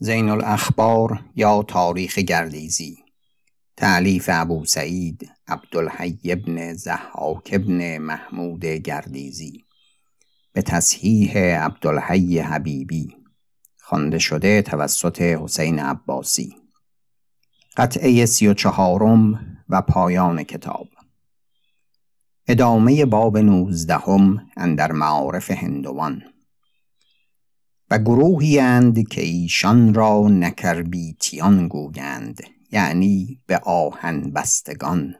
زین الاخبار یا تاریخ گردیزی. تعلیف ابو سعید عبدالحی ابن زحاک ابن محمود گردیزی. به تصحیح عبدالحی حبیبی. خوانده شده توسط حسین عباسی. قطعه سی و چهارم و پایان کتاب. ادامه باب نوزدهم اندر معارف هندوان. و گروهی اند که ایشان را نکربیتیان گویند یعنی به آهن بستگان.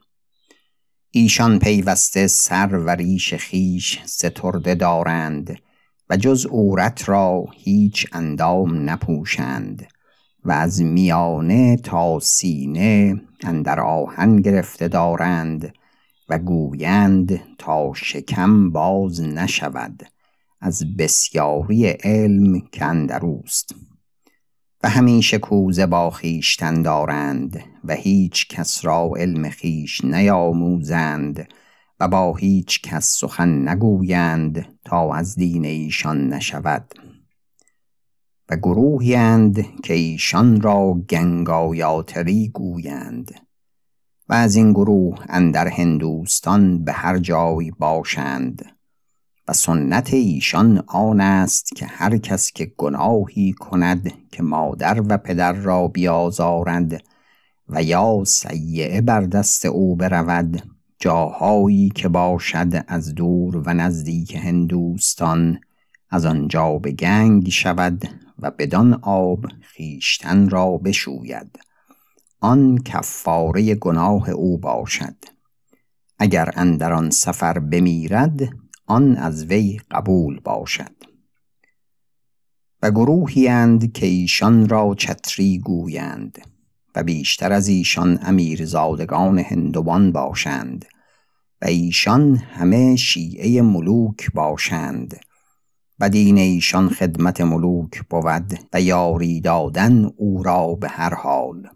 ایشان پیوسته سر و ریش خیش سترده دارند و جز عورت را هیچ اندام نپوشند و از میانه تا سینه اندر آهن گرفته دارند و گویند تا شکم باز نشود. از بسیاری علم که اندروست و همیشه کوزه با خویشتن دارند و هیچ کس را علم خویش نیاموزند و با هیچ کس سخن نگویند تا از دین ایشان نشود. و گروهی اند که ایشان را گنگایاتری گویند. و از این گروه اندر هندوستان به هر جای باشند. و سنت ایشان آن است که هر کس که گناهی کند که مادر و پدر را بیازارد و یا سیعه بر دست او برود جاهایی که باشد از دور و نزدیک هندوستان از آنجا به گنگ شود و بدان آب خیشتن را بشوید. آن کفاره گناه او باشد. اگر اندر آن سفر بمیرد آن از وی قبول باشد. و گروهی اند که ایشان را چتری گویند و بیشتر از ایشان امیرزادگان هندوان باشند و ایشان همه شیعه ملوک باشند و دین ایشان خدمت ملوک بود و یاری دادن او را به هر حال.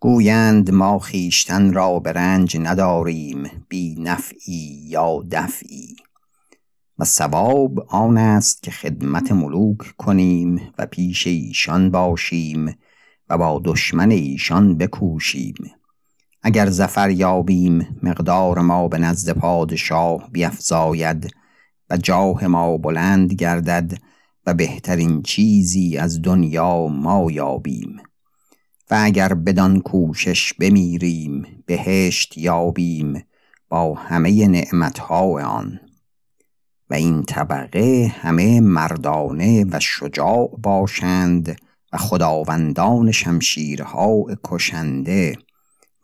گویند ما خیشتن را به رنج نداریم بی نفعی یا دفعی. و ثواب آن است که خدمت ملوک کنیم و پیش ایشان باشیم و با دشمن ایشان بکوشیم. اگر زفر یابیم مقدار ما به نزد پادشاه بیفزاید و جاه ما بلند گردد و بهترین چیزی از دنیا ما یابیم. و اگر بدان کوشش بمیریم بهشت یابیم با همه نعمتها آن. و این طبقه همه مردانه و شجاع باشند و خداوندان شمشیرها کشنده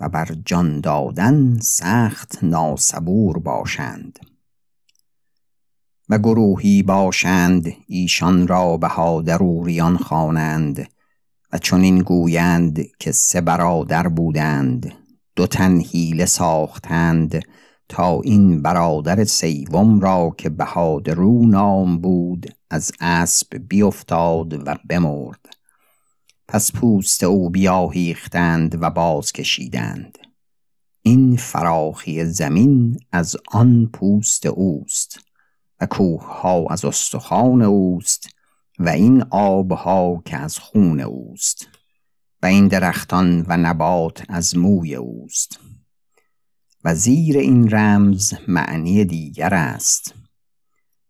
و بر جان دادن سخت ناسبور باشند. و گروهی باشند ایشان را بهادروریان خوانند و چنین گویند که سه برادر بودند دو تن حیله ساختند تا این برادر سیوم را که بهادرو نام بود از اسب بیفتاد و بمرد. پس پوست او بیاهیختند و باز کشیدند این فراخی زمین از آن پوست اوست و کوه ها از استخوان اوست و این آبها که از خون اوست و این درختان و نبات از موی اوست. و زیر این رمز معنی دیگر است.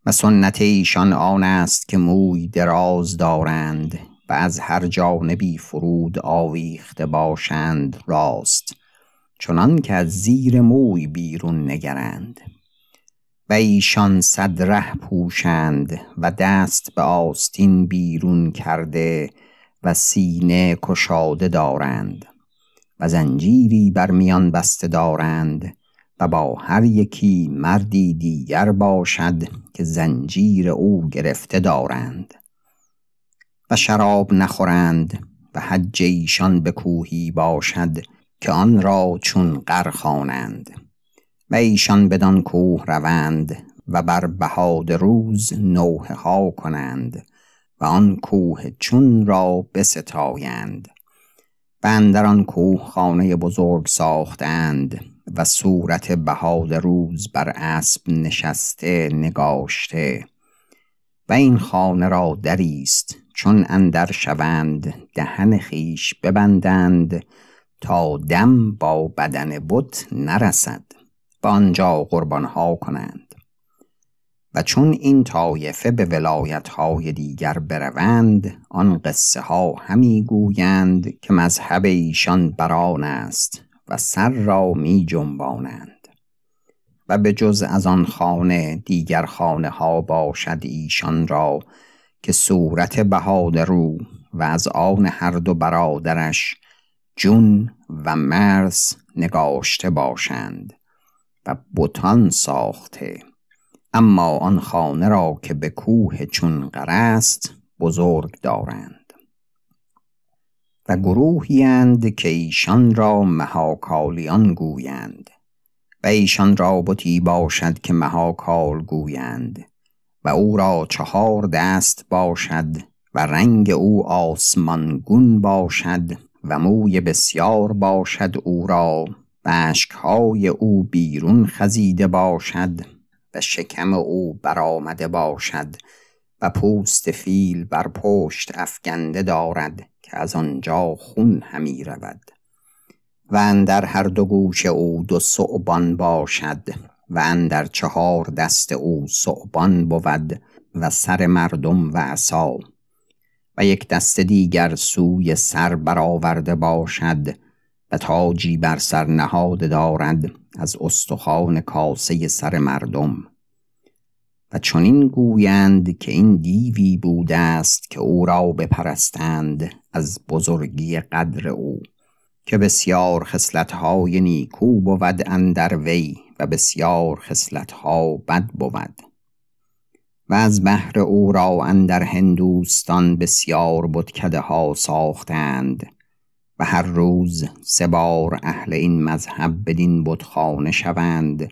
و سنت ایشان آن است که موی دراز دارند و از هر جانبی فرود آویخته باشند راست چنان که از زیر موی بیرون نگرند. و ایشان صد ره پوشند و دست به آستین بیرون کرده و سینه کشاده دارند. و زنجیری بر میان بسته دارند و با هر یکی مردی دیگر باشد که زنجیر او گرفته دارند. و شراب نخورند و حج ایشان به کوهی باشد که آن را چون قر خوانند. و ایشان بدان کوه روند و بر بهاد روز نوحه ها کنند و آن کوه چون را بستایند. و اندر آن کوه خانه بزرگ ساختند و صورت بهاد روز بر اسب نشسته نگاشته و این خانه را دریست چون اندر شوند دهن خیش ببندند تا دم با بدن بت نرسد و آنجا قربانها کنند. و چون این طایفه به ولایت های دیگر بروند آن قصه ها همی گویند که مذهب ایشان بران است و سر را می جنبانند. و به جز از آن خانه دیگر خانه ها باشد ایشان را که صورت بهادرو و از آن هر دو برادرش جون و مرز نگاشته باشند و بتان ساخته. اما آن خانه را که به کوه چون قرست بزرگ دارند و گروهیند که ایشان را مهاکالیان گویند و ایشان را بتی باشد که مهاکال گویند و او را چهار دست باشد و رنگ او آسمانگون باشد و موی بسیار باشد او را و او بیرون خزیده باشد و شکم او برآمده باشد و پوست فیل بر پشت افگنده دارد که از آنجا خون همی رود. و اندر هر دو گوش او دو صعبان باشد و اندر چهار دست او صعبان بود و سر مردم و عصا. و یک دست دیگر سوی سر برآورده باشد و تاجی بر سر نهاده دارد از استخوان کاسه سر مردم. و چنین گویند که این دیوی بوده است که او را بپرستند از بزرگی قدر او که بسیار خصلت‌های نیکو بود اندر وی و بسیار خصلت‌ها بد بود. و از بهر او را اندر هندوستان بسیار بتکده ها ساختند. هر روز سه بار اهل این مذهب بدین بتخانه شوند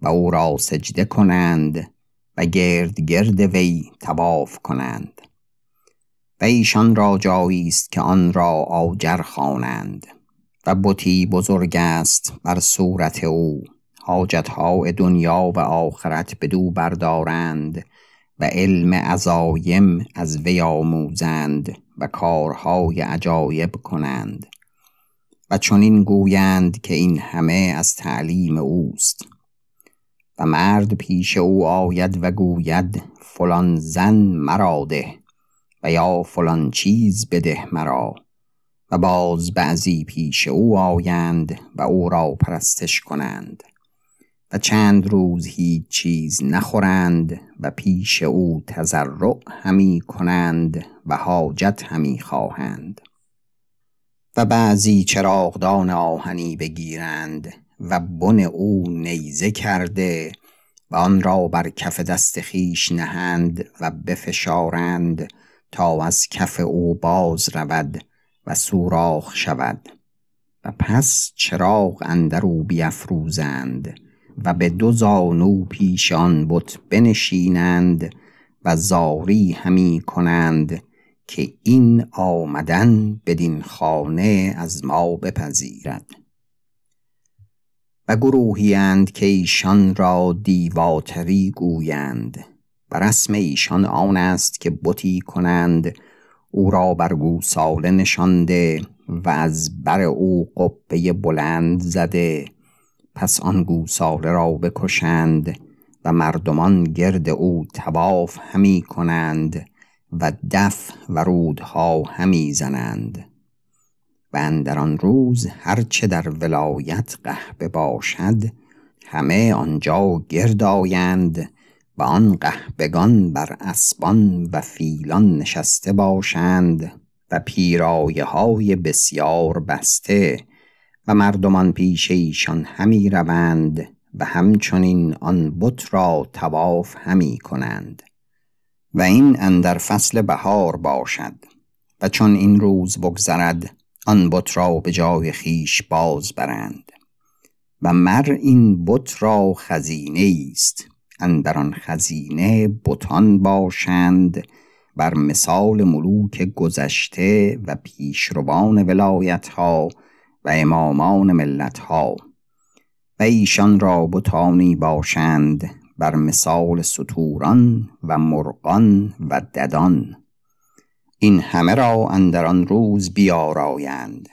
و او را سجده کنند و گرد گرد وی تواف کنند. و ایشان را جایی است که آن را آجر خوانند و بتی بزرگ است بر صورت او. حاجتهای دنیا و آخرت بدو بردارند و علم عزایم از وی آموزند و کارهای عجایب کنند و چنین گویند که این همه از تعلیم اوست. و مرد پیش او آید و گوید فلان زن مراده و یا فلان چیز بده مرا. و باز بعضی پیش او آیند و او را پرستش کنند. و چند روز هیچ چیز نخورند و پیش او تزرع همی کنند و حاجت همی خواهند. و بعضی چراغدان آهنی بگیرند و بن او نیزه کرده و آن را بر کف دست خیش نهند و بفشارند تا از کف او باز رود و سوراخ شود. و پس چراغ اندر او بیافروزند و به دو زانو پیش آن بت بنشینند و زاری همی کنند که این آمدن بدین خانه از ما بپذیرد. و گروهیند که ایشان را دیواتری گویند. و رسم ایشان آن است که بتی کنند. او را بر گوساله نشانده و از بر او قبه بلند زده. پس آن گوساله را بکشند و مردمان گرد او تواف همی کنند و دف و رودها همی زنند. و اندر آن روز هرچه در ولایت قهبه باشد همه آنجا گرد آیند و آن قهبگان بر اسبان و فیلان نشسته باشند و پیرایه های بسیار بسته و مردمان پیش ایشان همی روند و همچنین آن بت را تواف همی کنند. و این اندر فصل بهار باشد و چون این روز بگذرد آن بت را به جای خیش باز برند. و مر این بت را خزینه است. اندر آن خزینه بتان باشند. بر مثال ملوک گذشته و پیشروان ولایت ها و امامان ملت ها و ایشان را بتانی باشند بر مثال سطوران و مرغان و ددان. این همه را اندر آن روز بیارایند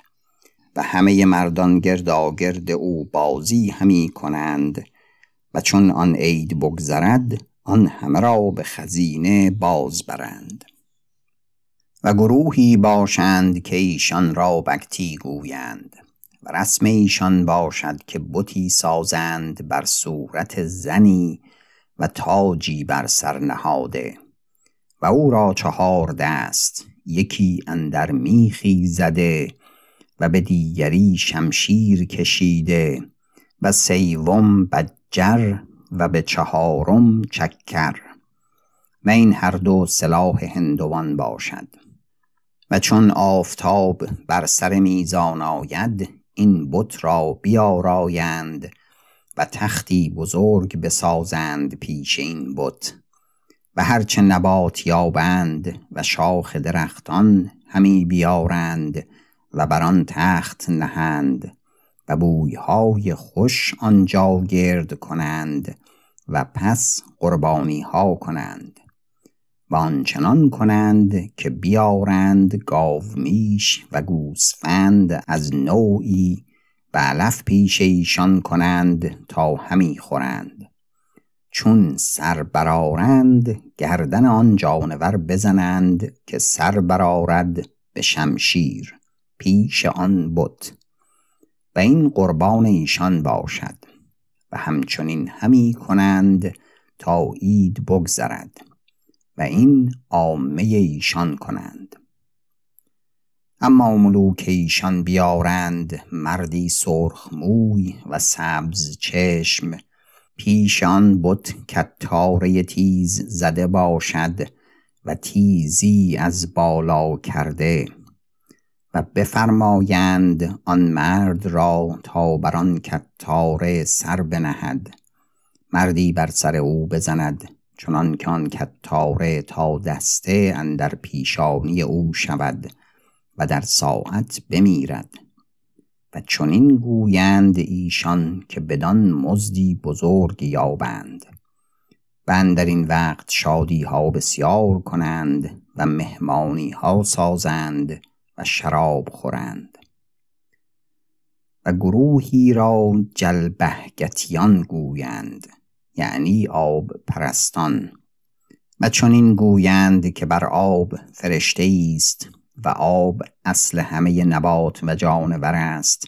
و همه مردان گرد او بازی همی کنند و چون آن عید بگذرد آن همه را به خزینه باز برند. و گروهی باشند که ایشان را بکتی گویند و رسم ایشان باشد که بتی سازند بر صورت زنی و تاجی بر سر نهاده و او را چهار دست یکی اندر میخی زده و به دیگری شمشیر کشیده و سیوم بجر و به چهارم چکر و این هر دو سلاح هندوان باشد. و چون آفتاب بر سر میزان آید این بت را بیارایند و تختی بزرگ بسازند پیش این بت. و هرچه نبات یابند و شاخ درختان همی بیارند و بر آن تخت نهند و بویهای خوش آنجا گرد کنند و پس قربانی ها کنند. و آنچنان کنند که بیارند گاومیش و گوسفند از نوعی و علف پیش ایشان کنند تا همی خورند. چون سر برارند گردن آن جانور بزنند که سر برارد به شمشیر پیش آن بت. و این قربان ایشان باشد و همچنین همی کنند تا عید بگذرد. و این عامه ایشان کنند. اما ملوک ایشان بیارند مردی سرخ موی و سبز چشم. پیش آن بت کتاره تیز زده باشد و تیزی از بالا کرده و بفرمایند آن مرد را تا بر آن کتاره سر بنهد. مردی بر سر او بزند چنان که آن کتاره تا دسته اندر پیشانی او شود و در ساعت بمیرد. و چنین گویند ایشان که بدان مزدی بزرگ یابند. و در این وقت شادی ها بسیار کنند و مهمانی ها سازند و شراب خورند. و گروهی را جلبهگتیان گویند. یعنی آب پرستان. و چنین گویند که بر آب فرشته است و آب اصل همه نبات و جانور است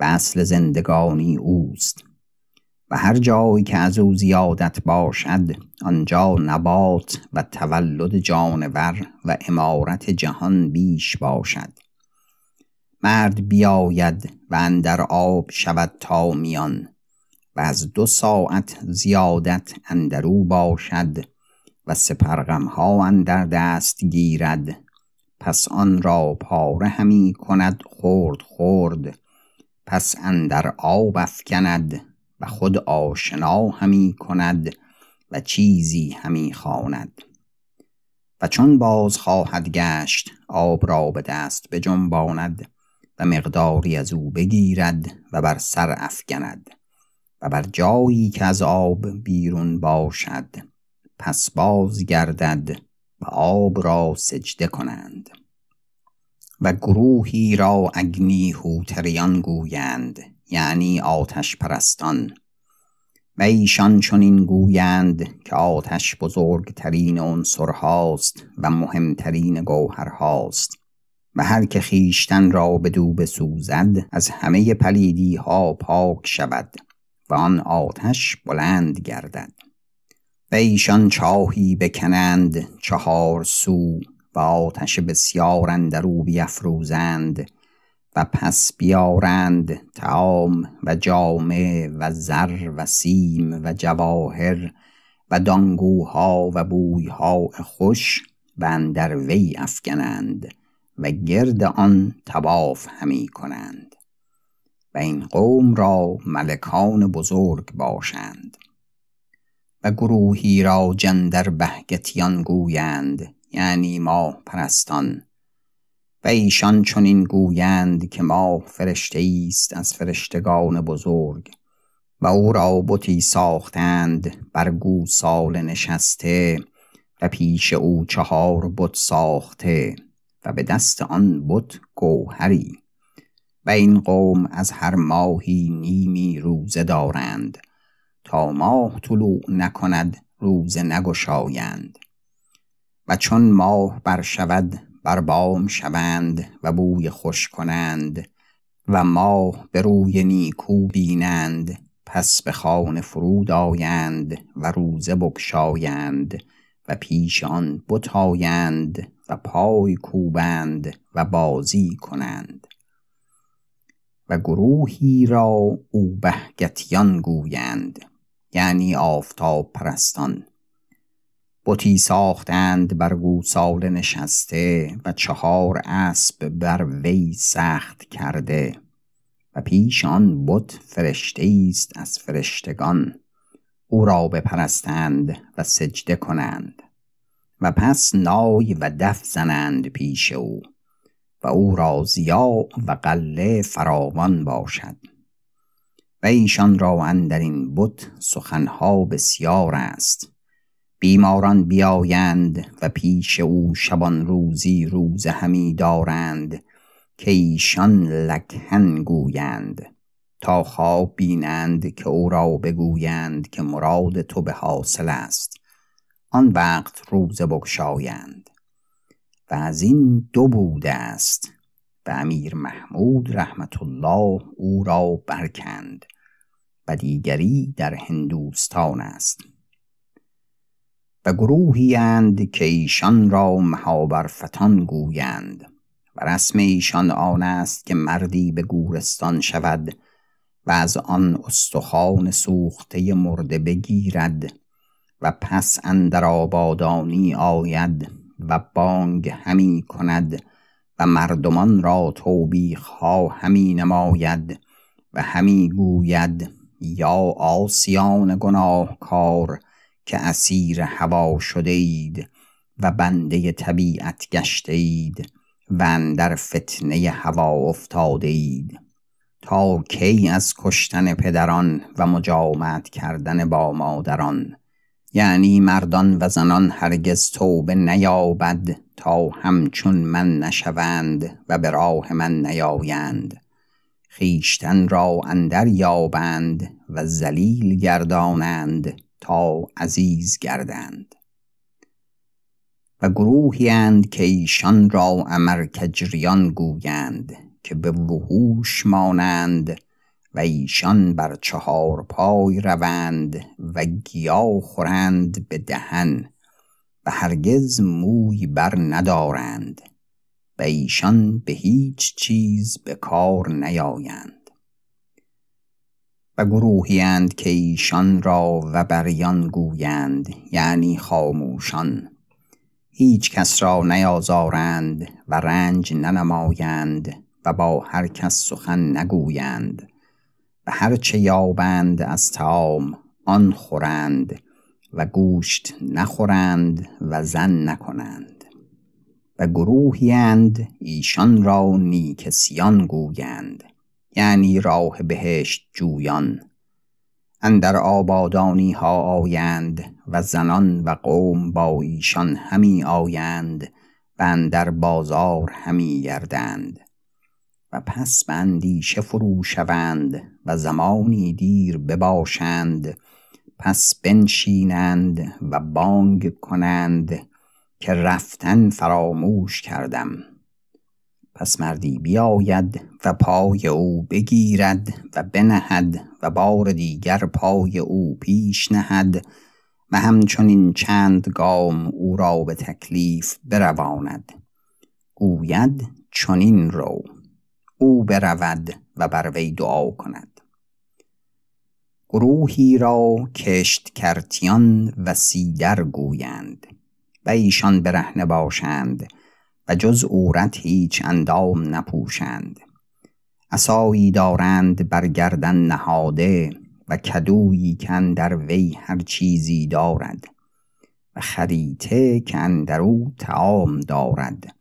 و اصل زندگانی اوست. و هر جایی که از او زیادت باشد آنجا نبات و تولد جانور و امارت جهان بیش باشد. مرد بیاید و اندر آب شود تا میان. و از دو ساعت زیادت اندرو باشد و سپرغم ها اندر دست گیرد. پس آن را پاره همی کند خورد خورد پس اندر آب افکند و خود آشنا همی کند و چیزی همی خواند. و چون باز خواهد گشت آب را به دست بجنباند و مقداری از او بگیرد و بر سر افکند. و بر جایی که از آب بیرون باشد پس باز گردد و آب را سجده کنند. و گروهی را اگنی هوتریان گویند یعنی آتش پرستان و ایشان چنین گویند که آتش بزرگترین عنصرهاست و مهمترین گوهرهاست. و هر که خیشتن را به دو بسوزد از همه پلیدی ها پاک شود. و آن آتش بلند گردد. و ایشان چاهی بکنند چهار سو و آتش بسیار اندرو بیفروزند و پس بیارند تعام و جامه و زر و سیم و جواهر و دانگوها و بویها خوش و اندر وی افکنند و گرد آن تواف همی کنند. و این قوم را ملکان بزرگ باشند و گروهی را جندر بهگتیان گویند یعنی ما پرستان و ایشان چنین گویند که ما فرشته است از فرشتگان بزرگ و او را بتی ساختند بر گوسال نشسته و پیش او چهار بت ساخته و به دست آن بت گوهری. و این قوم از هر ماهی نیمی روزه دارند. تا ماه طلوع نکند روزه نگشایند. و چون ماه برشود بر بام شوند و بوی خوش کنند. و ماه به روی نیکو بینند پس به خانه فرود آیند و روزه بگشایند. و پیش آن بتایند و پای کوبند و بازی کنند. گروهی را او بهگتیان گویند یعنی آفتاب پرستان بتی ساختند بر گوساله نشسته و چهار اسب بر وی سخت کرده و پیش آن بت فرشته است از فرشتگان. او را بپرستند و سجده کنند و پس نای و دف زنند پیش او. و او را زیا و قله فراوان باشد و ایشان را اندر این بت سخنها بسیار است. بیماران بیایند و پیش او شبان روزی روز همی دارند که ایشان لکهن گویند تا خواب بینند که او را بگویند که مراد تو به حاصل است. آن وقت روزه بگشایند. و از این دو بوده است و امیر محمود رحمت الله او را برکند و دیگری در هندوستان است. و گروهی اند که ایشان را مهابرفتان گویند و رسم ایشان آن است که مردی به گورستان شود و از آن استخوان سوخته مرده بگیرد و پس اندر آبادانی آید و بانگ همی کند و مردمان را توبیخ ها همی نماید و همی گوید یا آسیان گناهکار که اسیر هوا شده اید و بنده طبیعت گشته اید و در فتنه هوا افتاده اید تا کی از کشتن پدران و مجامعت کردن با مادران؟ یعنی مردان و زنان هرگز توبه نیابد تا همچون من نشوند و به راه من نیایند. خیشتن را اندر یابند و زلیل گردانند تا عزیز گردند. و گروهی اند که ایشان را امر کجریان گویند که به وحوش مانند و ایشان بر چهار پای روند و گیا خورند به دهن و هرگز موی بر ندارند و ایشان به هیچ چیز به کار نیایند. و گروهی اند که ایشان را و بریان گویند یعنی خاموشان. هیچ کس را نیازارند و رنج ننمایند و با هر کس سخن نگویند. هرچه یابند از تعام آن خورند و گوشت نخورند و زن نکنند. و گروهی اند ایشان را نیکسیان گویند یعنی راه بهشت جویان. اندر آبادانی ها آیند و زنان و قوم با ایشان همی آیند و اندر بازار همی گردند. و پس به اندیشه فرو شوند و زمانی دیر بباشند پس بنشینند و بانگ کنند که رفتن فراموش کردم. پس مردی بیاید و پای او بگیرد و بنهد و بار دیگر پای او پیش نهد و همچنین چند گام او را به تکلیف برواند. گوید چنین رو. او برود و بر وی دعا کند. گروهی را کشت کرتیان و سیدر گویند و ایشان برهنه باشند و جز عورت هیچ اندام نپوشند. عصایی دارند بر گردن نهاده و کدویی که در وی هر چیزی دارد و خریطه که اندر او تعام دارد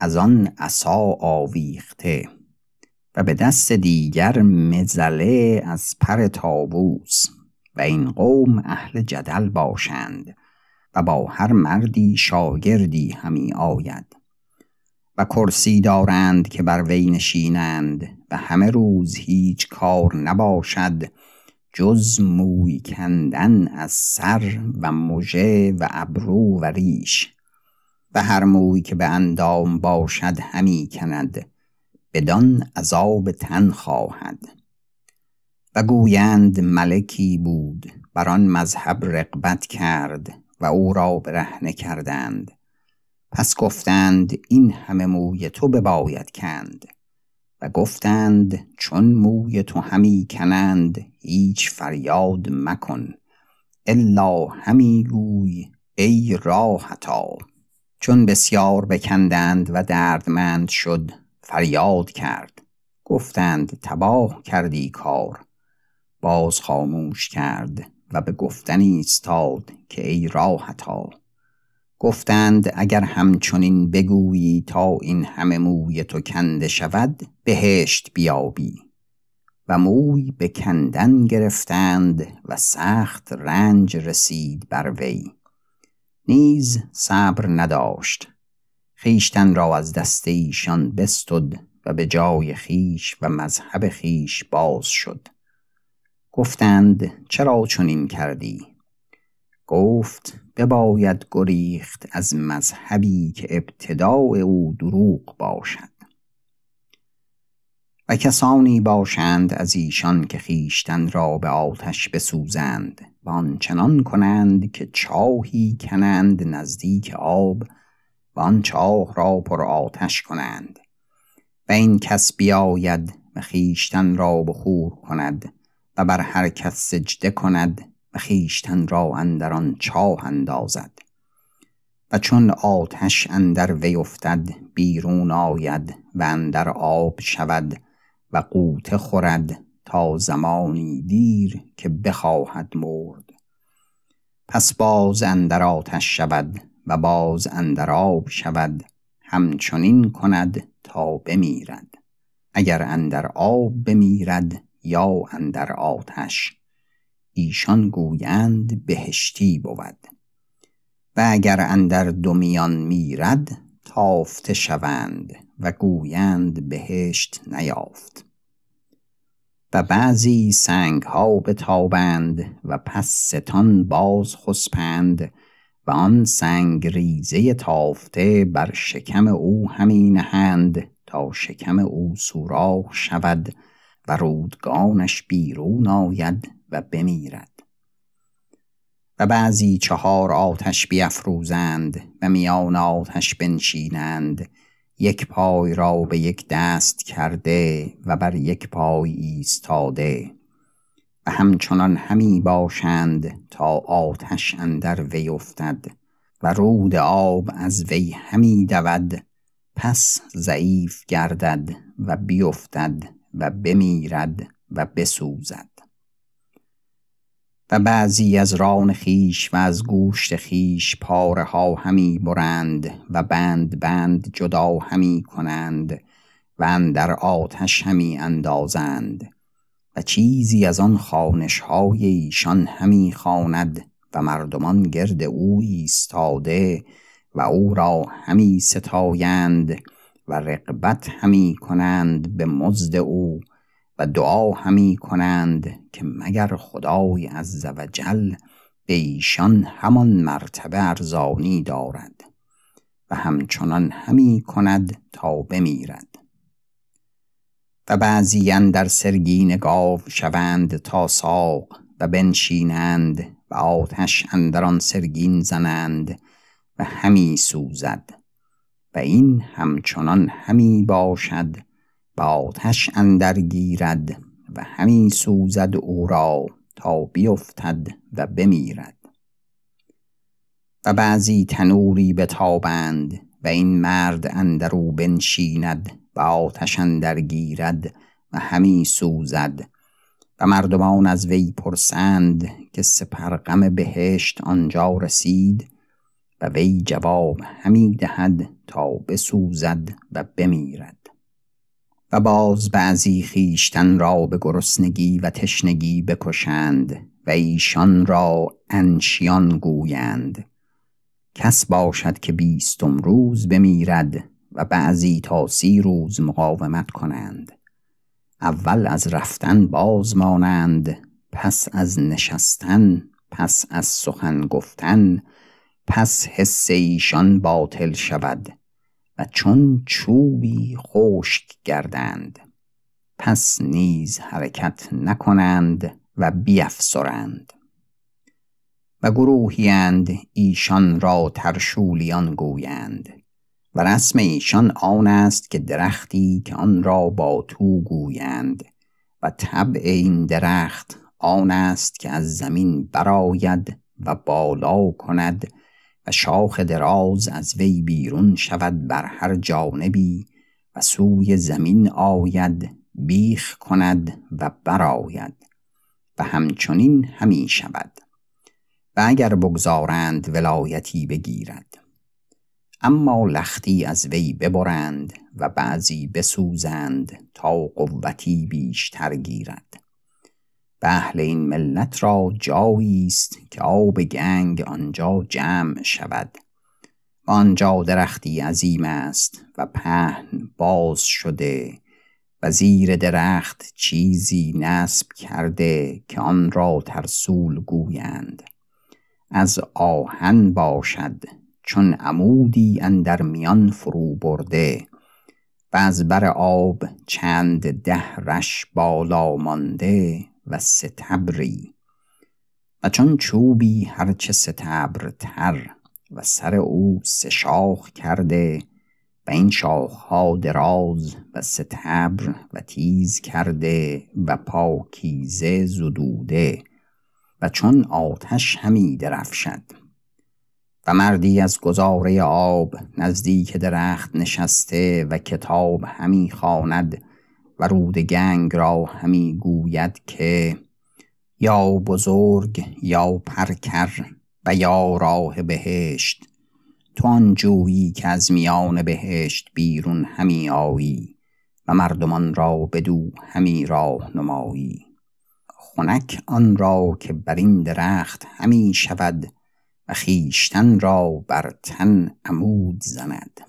از آن عصا آویخته. و به دست دیگر مزله از پر تابوس و این قوم اهل جدل باشند و با هر مردی شاگردی همی آید و کرسی دارند که بر وی نشینند و همه روز هیچ کار نباشد جز موی کندن از سر و مژه و ابرو و ریش و هر موی که به اندام باشد همی کند بدان عذاب تن خواهد. و گویند ملکی بود بر آن مذهب رقبت کرد و او را برهنه کردند. پس گفتند این همه موی تو بباید کند. و گفتند چون موی تو همی کنند هیچ فریاد مکن. الا همی گوی ای راحتا. چون بسیار بکندند و دردمند شد فریاد کرد. گفتند تباه کردی کار. باز خاموش کرد و به گفتن ایستاد که ای راحتا. گفتند اگر همچنین بگویی تا این همه موی تو کنده شود بهشت بیابی. و موی به کندن گرفتند و سخت رنج رسید بر وی. نیز صبر نداشت. خیشتن را از دست ایشان بستد و به جای خیش و مذهب خیش باز شد. گفتند چرا چنین کردی؟ گفت بباید گریخت از مذهبی که ابتداع او دروغ باشد. و کسانی باشند از ایشان که خیشتن را به آتش بسوزند و آنچنان کنند که چاهی کنند نزدیک آب و آن چاه را پر آتش کنند. و این کس بیاید و خیشتن را بخور کند و بر هر کس سجده کند و خیشتن را اندر آن چاه اندازد. و چون آتش اندر وی افتد بیرون آید و اندر آب شود و قوطه خورد تا زمانی دیر که بخواهد مرد. پس باز اندر آتش شود و باز اندر آب شود همچنین کند تا بمیرد. اگر اندر آب بمیرد یا اندر آتش ایشان گویند بهشتی بود. و اگر اندر دمیان میرد تافته شوند و گویند بهشت نیافت. و بعضی سنگ ها بتابند و پس ستان باز خسپند و آن سنگ ریزه تافته بر شکم او همی نهند تا شکم او سوراخ شود و رودگانش بیرون آید و بمیرد. و بعضی چهار آتش بیافروزند و میان آتش بنشینند یک پای را به یک دست کرده و بر یک پای ایستاده. و همچنان همی باشند تا آتش اندر وی افتد و رود آب از وی همی دود پس ضعیف گردد و بیفتد و بمیرد و بسوزد. و بعضی از ران خیش و از گوشت خیش پاره ها همی برند و بند بند جدا همی کنند و اندر آتش همی اندازند. و چیزی از آن خانش های ایشان همی خواند و مردمان گرد او ایستاده و او را همی ستایند و رقبت همی کنند به مزد او و دعا همی کنند که مگر خدای عز وجل به ایشان همان مرتبه ارزانی دارد و همچنان همی کند تا بمیرد. و بعضی در سرگین گاو شوند تا ساق و بنشینند و آتش اندران سرگین زنند و همی سوزد و این همچنان همی باشد و آتش اندر گیرد و همی سوزد او را تا بیفتد و بمیرد. و بعضی تنوری بتابند و این مرد اندرو بنشیند و آتش اندر گیرد و همی سوزد و مردمان از وی پرسند که سپرغم بهشت آنجا رسید و وی جواب همی دهد تا بسوزد و بمیرد. و باز بعضی خیشتن را به گرسنگی و تشنگی بکشند و ایشان را انشیان گویند. کس باشد که بیستم روز بمیرد و بعضی تا سی روز مقاومت کنند. اول از رفتن باز مانند پس از نشستن پس از سخن گفتن پس حس ایشان باطل شود و چون چوبی خشک گردند پس نیز حرکت نکنند و بیافسرند و گروهیند ایشان را ترشولیان گویند. و رسم ایشان آن است که درختی که آن را با تو گویند و طبع این درخت آن است که از زمین براید و بالا کند و شاخ دراز از وی بیرون شود بر هر جانبی و سوی زمین آید بیخ کند و براید و همچنین همی شود و اگر بگذارند ولایتی بگیرد. اما لختی از وی ببرند و بعضی بسوزند تا قوتی بیشتر گیرد. و اهل این ملت را جایی است که آب گنگ آنجا جمع شود. و آنجا درختی عظیم است و پهن باز شده و زیر درخت چیزی نصب کرده که آن را ترسول گویند. از آهن باشد چون عمودی اندر میان فرو برده و از بر آب چند ده رش بالا مانده و ستبری و چون چوبی هرچه ستبر تر و سر او سه شاخ کرده و این شاخها دراز و ستبر و تیز کرده و پاکیزه زدوده و چون آتش همی درفشد و مردی از گذاره آب نزدیک درخت نشسته و کتاب همی خواند و رود گنگ را همی گوید که یا بزرگ یا پرکر و یا راه بهشت. تو آن جویی که از میان بهشت بیرون همی آیی و مردمان را بدو همی راه نمایی. خنک آن را که بر این درخت همی شود و خیشتن را بر تن عمود زند.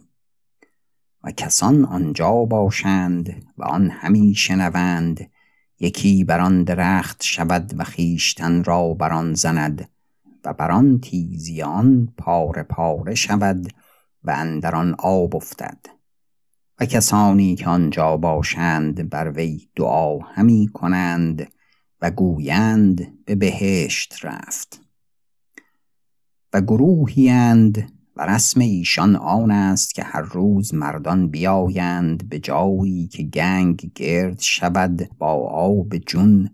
و کسان آنجا باشند و آن همی شنوند یکی بر آن درخت شود و خیشتن را بر آن زند و بر آن تیزیان پاره پاره شود و اندر آن آب افتد. و کسانی که آنجا باشند بر وی دعا همی کنند و گویند به بهشت رفت. و گروهیند و رسم ایشان آن است که هر روز مردان بیایند به جایی که گنگ گرد شود با آب جون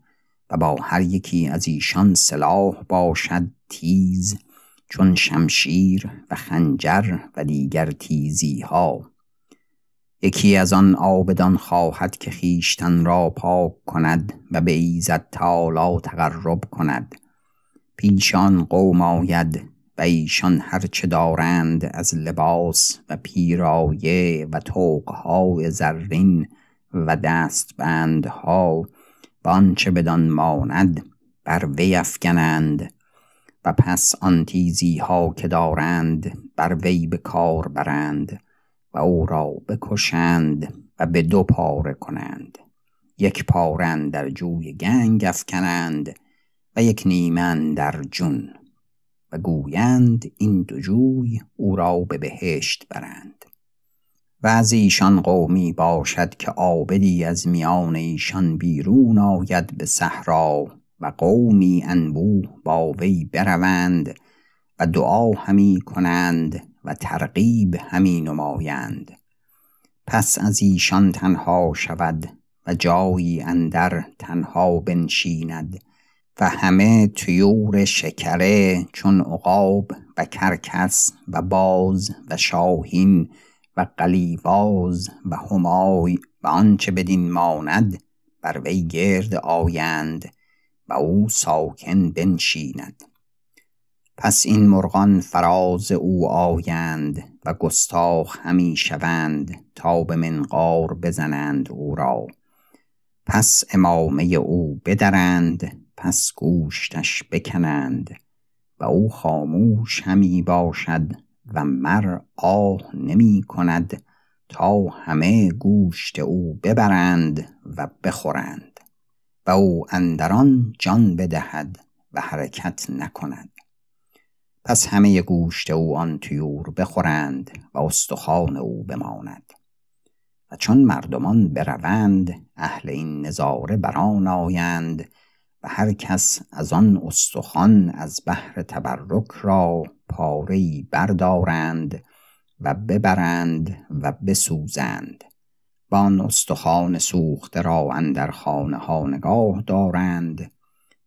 و با هر یکی از ایشان سلاح باشد تیز چون شمشیر و خنجر و دیگر تیزی ها یکی از آن آبدان خواهد که خیشتن را پاک کند و به ایزد تالا تقرب کند. پیشان قوم آید ایشان هرچه دارند از لباس و پیرایه و توقهای زرین و دستبندها و آنچه بدان ماند بر وی افکنند و پس آن تیزی ها که دارند بر وی به کار برند و او را بکشند و به دو پاره کنند. یک پارن در جوی گنگ افکنند و یک نیمن در جون. و گویند این دو جوی او را به بهشت برند. و از ایشان قومی باشد که آبدی از میان ایشان بیرون آید به صحرا و قومی انبوه با وی بروند و دعا همی کنند و ترغیب همی نمایند. پس از ایشان تنها شود و جایی اندر تنها بنشیند و همه طیور شکره چون عقاب و کرکس و باز و شاهین و قلیواز و همای و آنچه بدین ماند بر وی گرد آیند و او ساکن بنشیند. پس این مرغان فراز او آیند و گستاخ همی شوند تا به منقار بزنند او را. پس امامه او بدرند پس گوشتش بکنند و او خاموش همی باشد و مر آه نمی کند تا همه گوشت او ببرند و بخورند و او اندران جان بدهد و حرکت نکند. پس همه گوشت او آن طیور بخورند و استخوان او بماند و چون مردمان بروند اهل این نظاره بران آیند و هر کس از آن استخوان از بحر تبرک را پاره بردارند و ببرند و بسوزند. و آن استخوان سوخته را اندر خانه ها نگاه دارند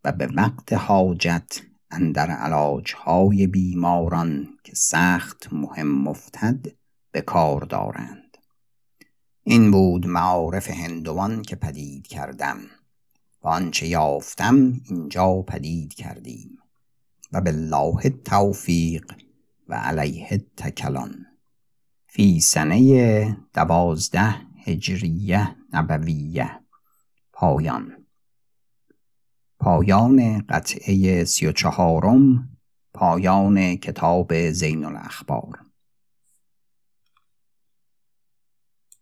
و به وقت حاجت اندر علاج های بیماران که سخت مهم مفتد به کار دارند. این بود معارف هندوان که پدید کردم. و آنچه یافتم اینجا پدید کردیم و بالله توفیق و علیه تکلان فی سنه دوازده هجریه نبویه. پایان. پایان قطعه سی و چهارم. پایان کتاب زین الاخبار.